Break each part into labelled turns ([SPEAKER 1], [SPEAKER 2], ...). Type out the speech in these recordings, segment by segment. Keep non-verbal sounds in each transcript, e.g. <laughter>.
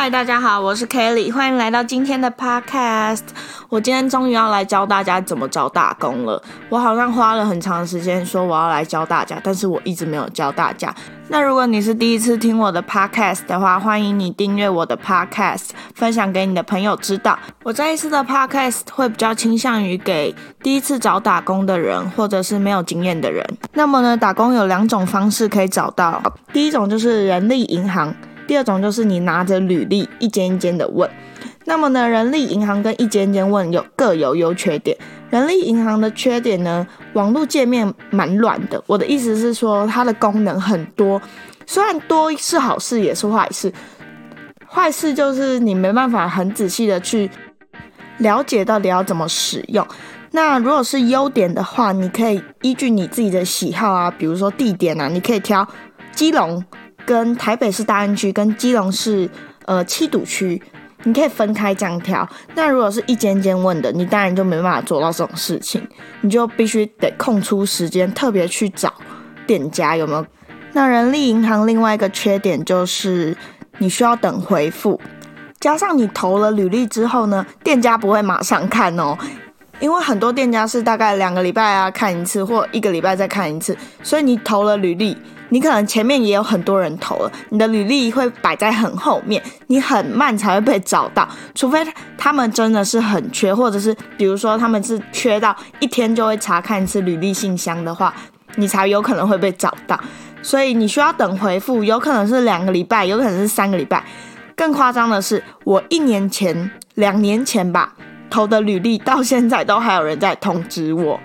[SPEAKER 1] 嗨，大家好，我是 Kelly，欢迎来到今天的 Podcast。我今天终于要来教大家怎么找打工了。我好像花了很长时间说我要来教大家，但是我一直没有教大家。那如果你是第一次听我的 Podcast 的话，欢迎你订阅我的 Podcast，分享给你的朋友知道。我这一次的 Podcast 会比较倾向于给第一次找打工的人，或者是没有经验的人。那么呢，打工有两种方式可以找到，第一种就是人力银行。第二种就是你拿着履历一间一间的问，那么呢，人力银行跟一间间问有各有优缺点。人力银行的缺点呢，网络界面蛮乱的。我的意思是说，它的功能很多，虽然多是好事也是坏事。坏事就是你没办法很仔细的去了解到底要怎么使用。那如果是优点的话，你可以依据你自己的喜好啊，比如说地点啊，你可以挑基隆。跟台北市大安区跟基隆市呃七堵区，你可以分开这样挑。那如果是一间间问的，你当然就没办法做到这种事情，你就必须得空出时间特别去找店家有没有。那人力银行另外一个缺点就是你需要等回复，加上你投了履历之后呢，店家不会马上看哦，因为很多店家是大概两个礼拜啊看一次，或一个礼拜再看一次，所以你投了履历。你可能前面也有很多人投了，你的履历会摆在很后面，你很慢才会被找到，除非他们真的是很缺，或者是比如说他们是缺到一天就会查看一次履历信箱的话，你才有可能会被找到。所以你需要等回复，有可能是两个礼拜，有可能是三个礼拜。更夸张的是，我一年前、两年前吧投的履历，到现在都还有人在通知我，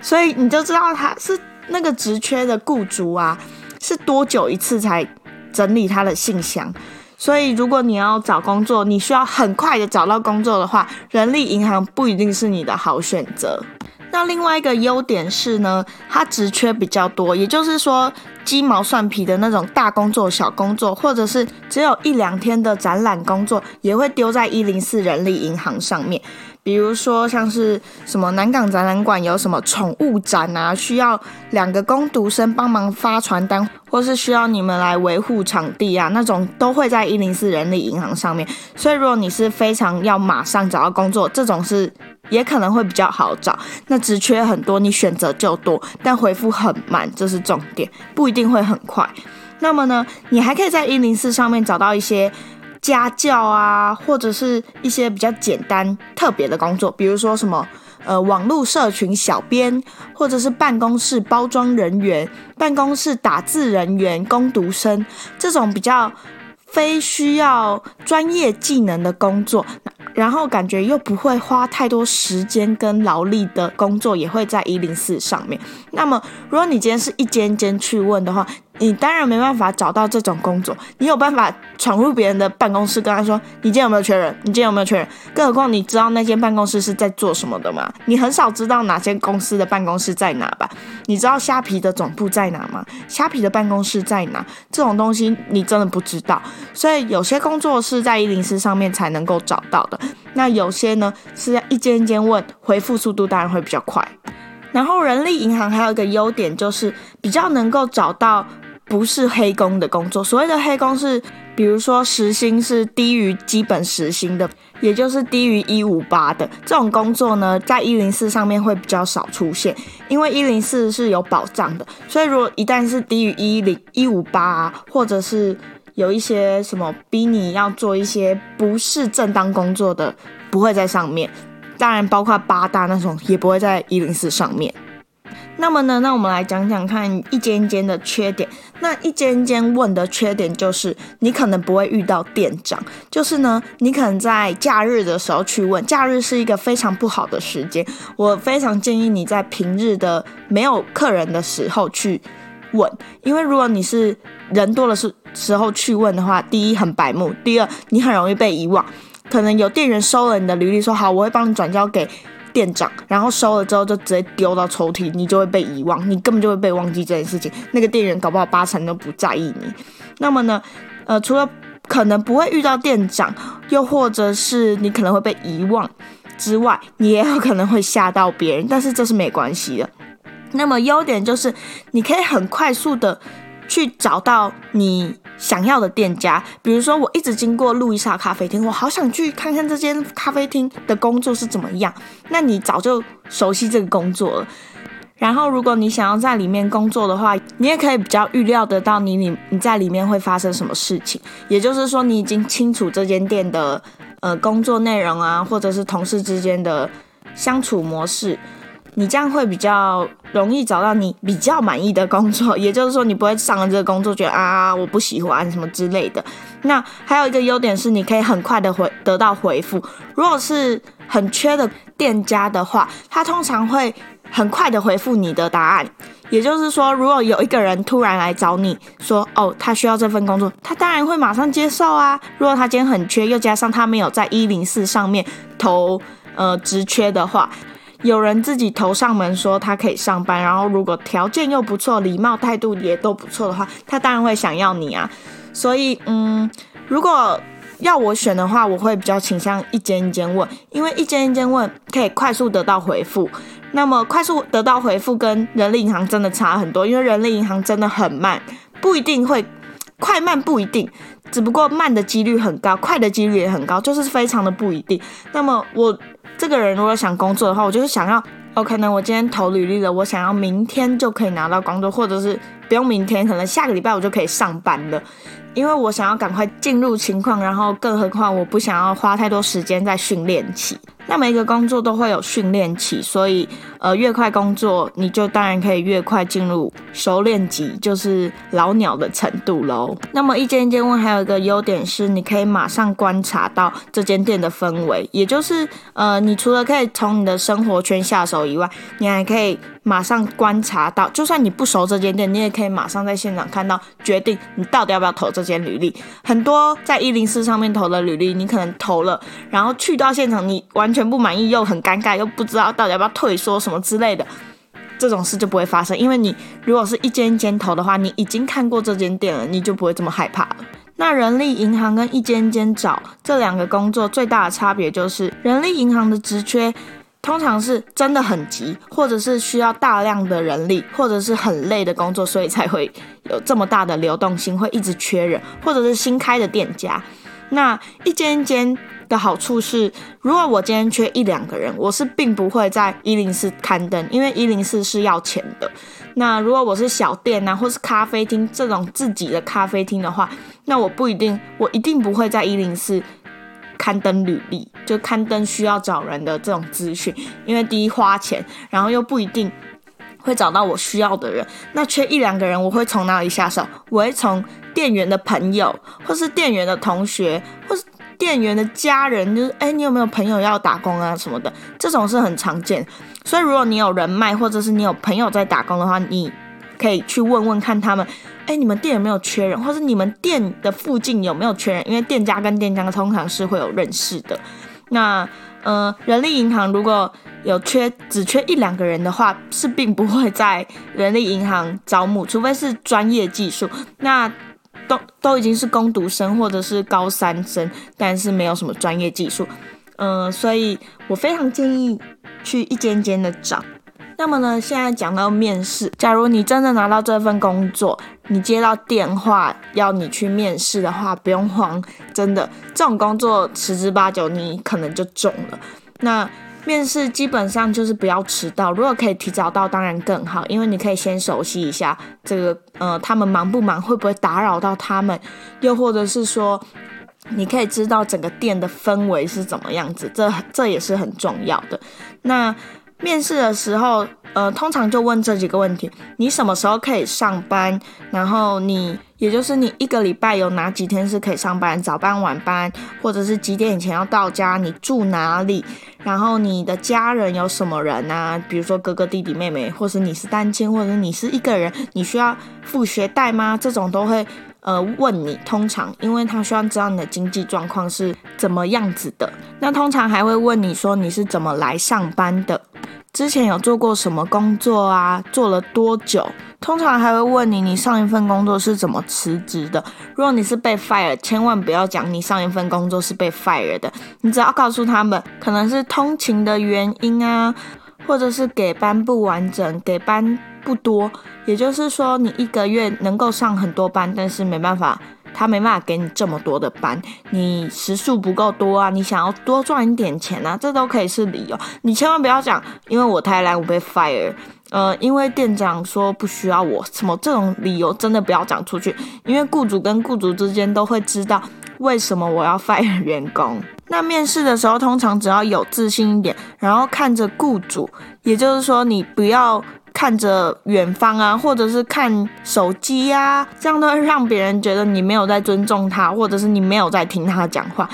[SPEAKER 1] 所以你就知道他是那个职缺的雇主啊。是多久一次才整理他的信箱？所以如果你要找工作，你需要很快的找到工作的话，人力银行不一定是你的好选择。那另外一个优点是呢，它职缺比较多，也就是说鸡毛蒜皮的那种大工作、小工作，或者是只有一两天的展览工作，也会丢在一零四人力银行上面。比如说，像是什么南港展览馆有什么宠物展啊，需要两个工读生帮忙发传单，或是需要你们来维护场地啊，那种都会在一零四人力银行上面。所以，如果你是非常要马上找到工作，这种是也可能会比较好找。那职缺很多，你选择就多，但回复很慢，这是重点，不一定会很快。那么呢，你还可以在一零四上面找到一些。家教啊，或者是一些比较简单、特别的工作，比如说什么呃网络社群小编，或者是办公室包装人员、办公室打字人员、工读生这种比较非需要专业技能的工作，然后感觉又不会花太多时间跟劳力的工作，也会在一零四上面。那么，如果你今天是一间间去问的话，你当然没办法找到这种工作，你有办法闯入别人的办公室跟他说：“你今天有没有缺人？你今天有没有缺人？”更何况你知道那间办公室是在做什么的吗？你很少知道哪间公司的办公室在哪吧？你知道虾皮的总部在哪吗？虾皮的办公室在哪？这种东西你真的不知道。所以有些工作是在一零四上面才能够找到的，那有些呢是要一间一间问，回复速度当然会比较快。然后人力银行还有一个优点就是比较能够找到。不是黑工的工作，所谓的黑工是，比如说时薪是低于基本时薪的，也就是低于一五八的这种工作呢，在一零四上面会比较少出现，因为一零四是有保障的，所以如果一旦是低于一零一五八，或者是有一些什么逼你要做一些不是正当工作的，不会在上面，当然包括八大那种也不会在一零四上面。那么呢，那我们来讲讲看一间间的缺点。那一间间问的缺点就是，你可能不会遇到店长，就是呢，你可能在假日的时候去问，假日是一个非常不好的时间。我非常建议你在平日的没有客人的时候去问，因为如果你是人多的时时候去问的话，第一很白目，第二你很容易被遗忘。可能有店员收了你的履历，说好我会帮你转交给。店长，然后收了之后就直接丢到抽屉，你就会被遗忘，你根本就会被忘记这件事情。那个店员搞不好八成都不在意你。那么呢，呃，除了可能不会遇到店长，又或者是你可能会被遗忘之外，你也有可能会吓到别人，但是这是没关系的。那么优点就是你可以很快速的去找到你想要的店家。比如说，我一直经过路易莎咖啡厅，我好想去看看这间咖啡厅的工作是怎么样。那你早就熟悉这个工作了。然后，如果你想要在里面工作的话，你也可以比较预料得到你你你在里面会发生什么事情。也就是说，你已经清楚这间店的呃工作内容啊，或者是同事之间的相处模式。你这样会比较容易找到你比较满意的工作，也就是说，你不会上了这个工作觉得啊我不喜欢什么之类的。那还有一个优点是，你可以很快的回得到回复。如果是很缺的店家的话，他通常会很快的回复你的答案。也就是说，如果有一个人突然来找你说哦，他需要这份工作，他当然会马上接受啊。如果他今天很缺，又加上他没有在一零四上面投呃职缺的话。有人自己投上门说他可以上班，然后如果条件又不错，礼貌态度也都不错的话，他当然会想要你啊。所以，嗯，如果要我选的话，我会比较倾向一间一间问，因为一间一间问可以快速得到回复。那么快速得到回复跟人力银行真的差很多，因为人力银行真的很慢，不一定会快慢不一定，只不过慢的几率很高，快的几率也很高，就是非常的不一定。那么我。这个人如果想工作的话，我就是想要，OK 呢？我今天投履历了，我想要明天就可以拿到工作，或者是不用明天，可能下个礼拜我就可以上班了。因为我想要赶快进入情况，然后更何况我不想要花太多时间在训练期。那每一个工作都会有训练期，所以呃越快工作，你就当然可以越快进入熟练级，就是老鸟的程度喽。那么一间一间问，还有一个优点是，你可以马上观察到这间店的氛围，也就是呃你除了可以从你的生活圈下手以外，你还可以。马上观察到，就算你不熟这间店，你也可以马上在现场看到，决定你到底要不要投这间履历。很多在一零四上面投的履历，你可能投了，然后去到现场，你完全不满意，又很尴尬，又不知道到底要不要退缩什么之类的，这种事就不会发生。因为你如果是一间一间投的话，你已经看过这间店了，你就不会这么害怕了。那人力银行跟一间一间找这两个工作最大的差别就是，人力银行的职缺。通常是真的很急，或者是需要大量的人力，或者是很累的工作，所以才会有这么大的流动性，会一直缺人，或者是新开的店家。那一间一间的好处是，如果我今天缺一两个人，我是并不会在一零四刊登，因为一零四是要钱的。那如果我是小店啊，或是咖啡厅这种自己的咖啡厅的话，那我不一定，我一定不会在一零四。刊登履历，就刊登需要找人的这种资讯，因为第一花钱，然后又不一定会找到我需要的人。那缺一两个人，我会从哪里下手？我会从店员的朋友，或是店员的同学，或是店员的家人，就是哎，你有没有朋友要打工啊什么的？这种是很常见。所以如果你有人脉，或者是你有朋友在打工的话，你可以去问问看他们。哎，你们店有没有缺人，或是你们店的附近有没有缺人？因为店家跟店家通常是会有认识的。那呃，人力银行如果有缺，只缺一两个人的话，是并不会在人力银行招募，除非是专业技术。那都都已经是攻读生或者是高三生，但是没有什么专业技术。嗯，所以我非常建议去一间间的找。那么呢，现在讲到面试，假如你真的拿到这份工作，你接到电话要你去面试的话，不用慌，真的，这种工作十之八九你可能就中了。那面试基本上就是不要迟到，如果可以提早到，当然更好，因为你可以先熟悉一下这个，呃，他们忙不忙，会不会打扰到他们，又或者是说，你可以知道整个店的氛围是怎么样子，这这也是很重要的。那面试的时候，呃，通常就问这几个问题：你什么时候可以上班？然后你，也就是你一个礼拜有哪几天是可以上班？早班、晚班，或者是几点以前要到家？你住哪里？然后你的家人有什么人啊？比如说哥哥、弟弟、妹妹，或是你是单亲，或者你是一个人，你需要付学贷吗？这种都会呃问你。通常，因为他需要知道你的经济状况是怎么样子的。那通常还会问你说你是怎么来上班的？之前有做过什么工作啊？做了多久？通常还会问你，你上一份工作是怎么辞职的？如果你是被 fire，千万不要讲你上一份工作是被 fire 的，你只要告诉他们，可能是通勤的原因啊，或者是给班不完整，给班不多，也就是说你一个月能够上很多班，但是没办法他没办法给你这么多的班，你时数不够多啊，你想要多赚一点钱啊，这都可以是理由。你千万不要讲，因为我太懒，我被 fire。呃，因为店长说不需要我，什么这种理由真的不要讲出去，因为雇主跟雇主之间都会知道为什么我要 <laughs> fire 员工。那面试的时候，通常只要有自信一点，然后看着雇主，也就是说你不要看着远方啊，或者是看手机呀，这样都会让别人觉得你没有在尊重他，或者是你没有在听他讲话。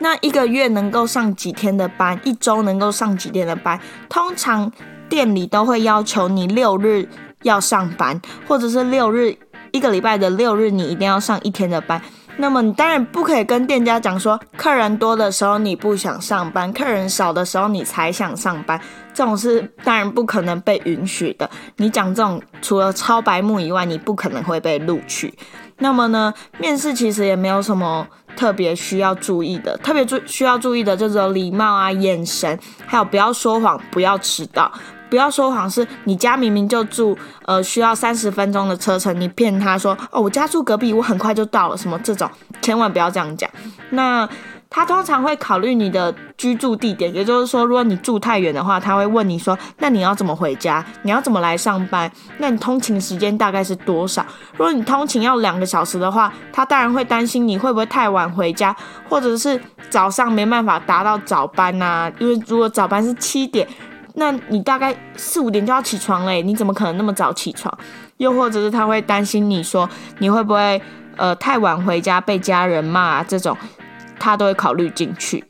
[SPEAKER 1] 那一个月能够上几天的班，一周能够上几天的班，通常。店里都会要求你六日要上班，或者是六日一个礼拜的六日你一定要上一天的班。那么你当然不可以跟店家讲说，客人多的时候你不想上班，客人少的时候你才想上班，这种是当然不可能被允许的。你讲这种除了超白目以外，你不可能会被录取。那么呢，面试其实也没有什么特别需要注意的，特别注需要注意的就是礼貌啊、眼神，还有不要说谎，不要迟到。不要说谎，是你家明明就住，呃，需要三十分钟的车程，你骗他说，哦，我家住隔壁，我很快就到了，什么这种，千万不要这样讲。那他通常会考虑你的居住地点，也就是说，如果你住太远的话，他会问你说，那你要怎么回家？你要怎么来上班？那你通勤时间大概是多少？如果你通勤要两个小时的话，他当然会担心你会不会太晚回家，或者是早上没办法达到早班呐，因为如果早班是七点。那你大概四五点就要起床嘞，你怎么可能那么早起床？又或者是他会担心你说你会不会呃太晚回家被家人骂这种，他都会考虑进去。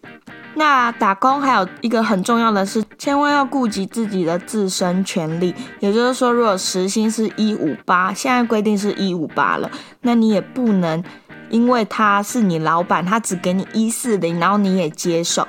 [SPEAKER 1] 那打工还有一个很重要的是，千万要顾及自己的自身权利。也就是说，如果时薪是一五八，现在规定是一五八了，那你也不能因为他是你老板，他只给你一四零，然后你也接受。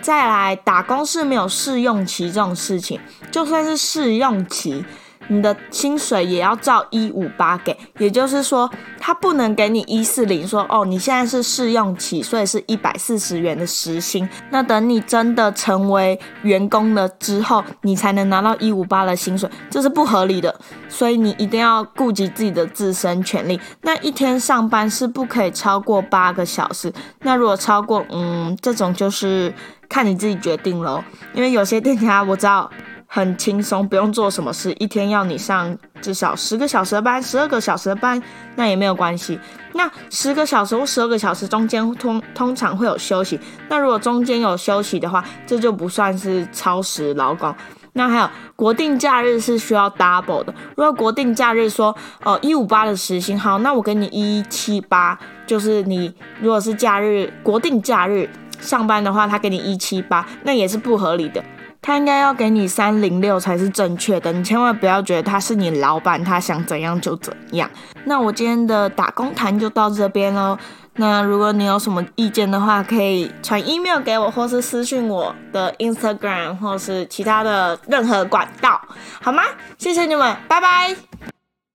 [SPEAKER 1] 再来打工是没有试用期这种事情，就算是试用期，你的薪水也要照一五八给，也就是说，他不能给你一四零，说哦，你现在是试用期，所以是一百四十元的时薪。那等你真的成为员工了之后，你才能拿到一五八的薪水，这是不合理的。所以你一定要顾及自己的自身权利。那一天上班是不可以超过八个小时，那如果超过，嗯，这种就是。看你自己决定喽，因为有些店家我知道很轻松，不用做什么事，一天要你上至少十个小时的班，十二个小时的班，那也没有关系。那十个小时或十二个小时中间通通常会有休息，那如果中间有休息的话，这就不算是超时劳工。那还有国定假日是需要 double 的，如果国定假日说哦一五八的时薪，好，那我给你一七八，就是你如果是假日国定假日。上班的话，他给你一七八，那也是不合理的。他应该要给你三零六才是正确的。你千万不要觉得他是你老板，他想怎样就怎样。那我今天的打工谈就到这边喽。那如果你有什么意见的话，可以传 email 给我，或是私信我的 Instagram，或是其他的任何管道，好吗？谢谢你们，拜拜。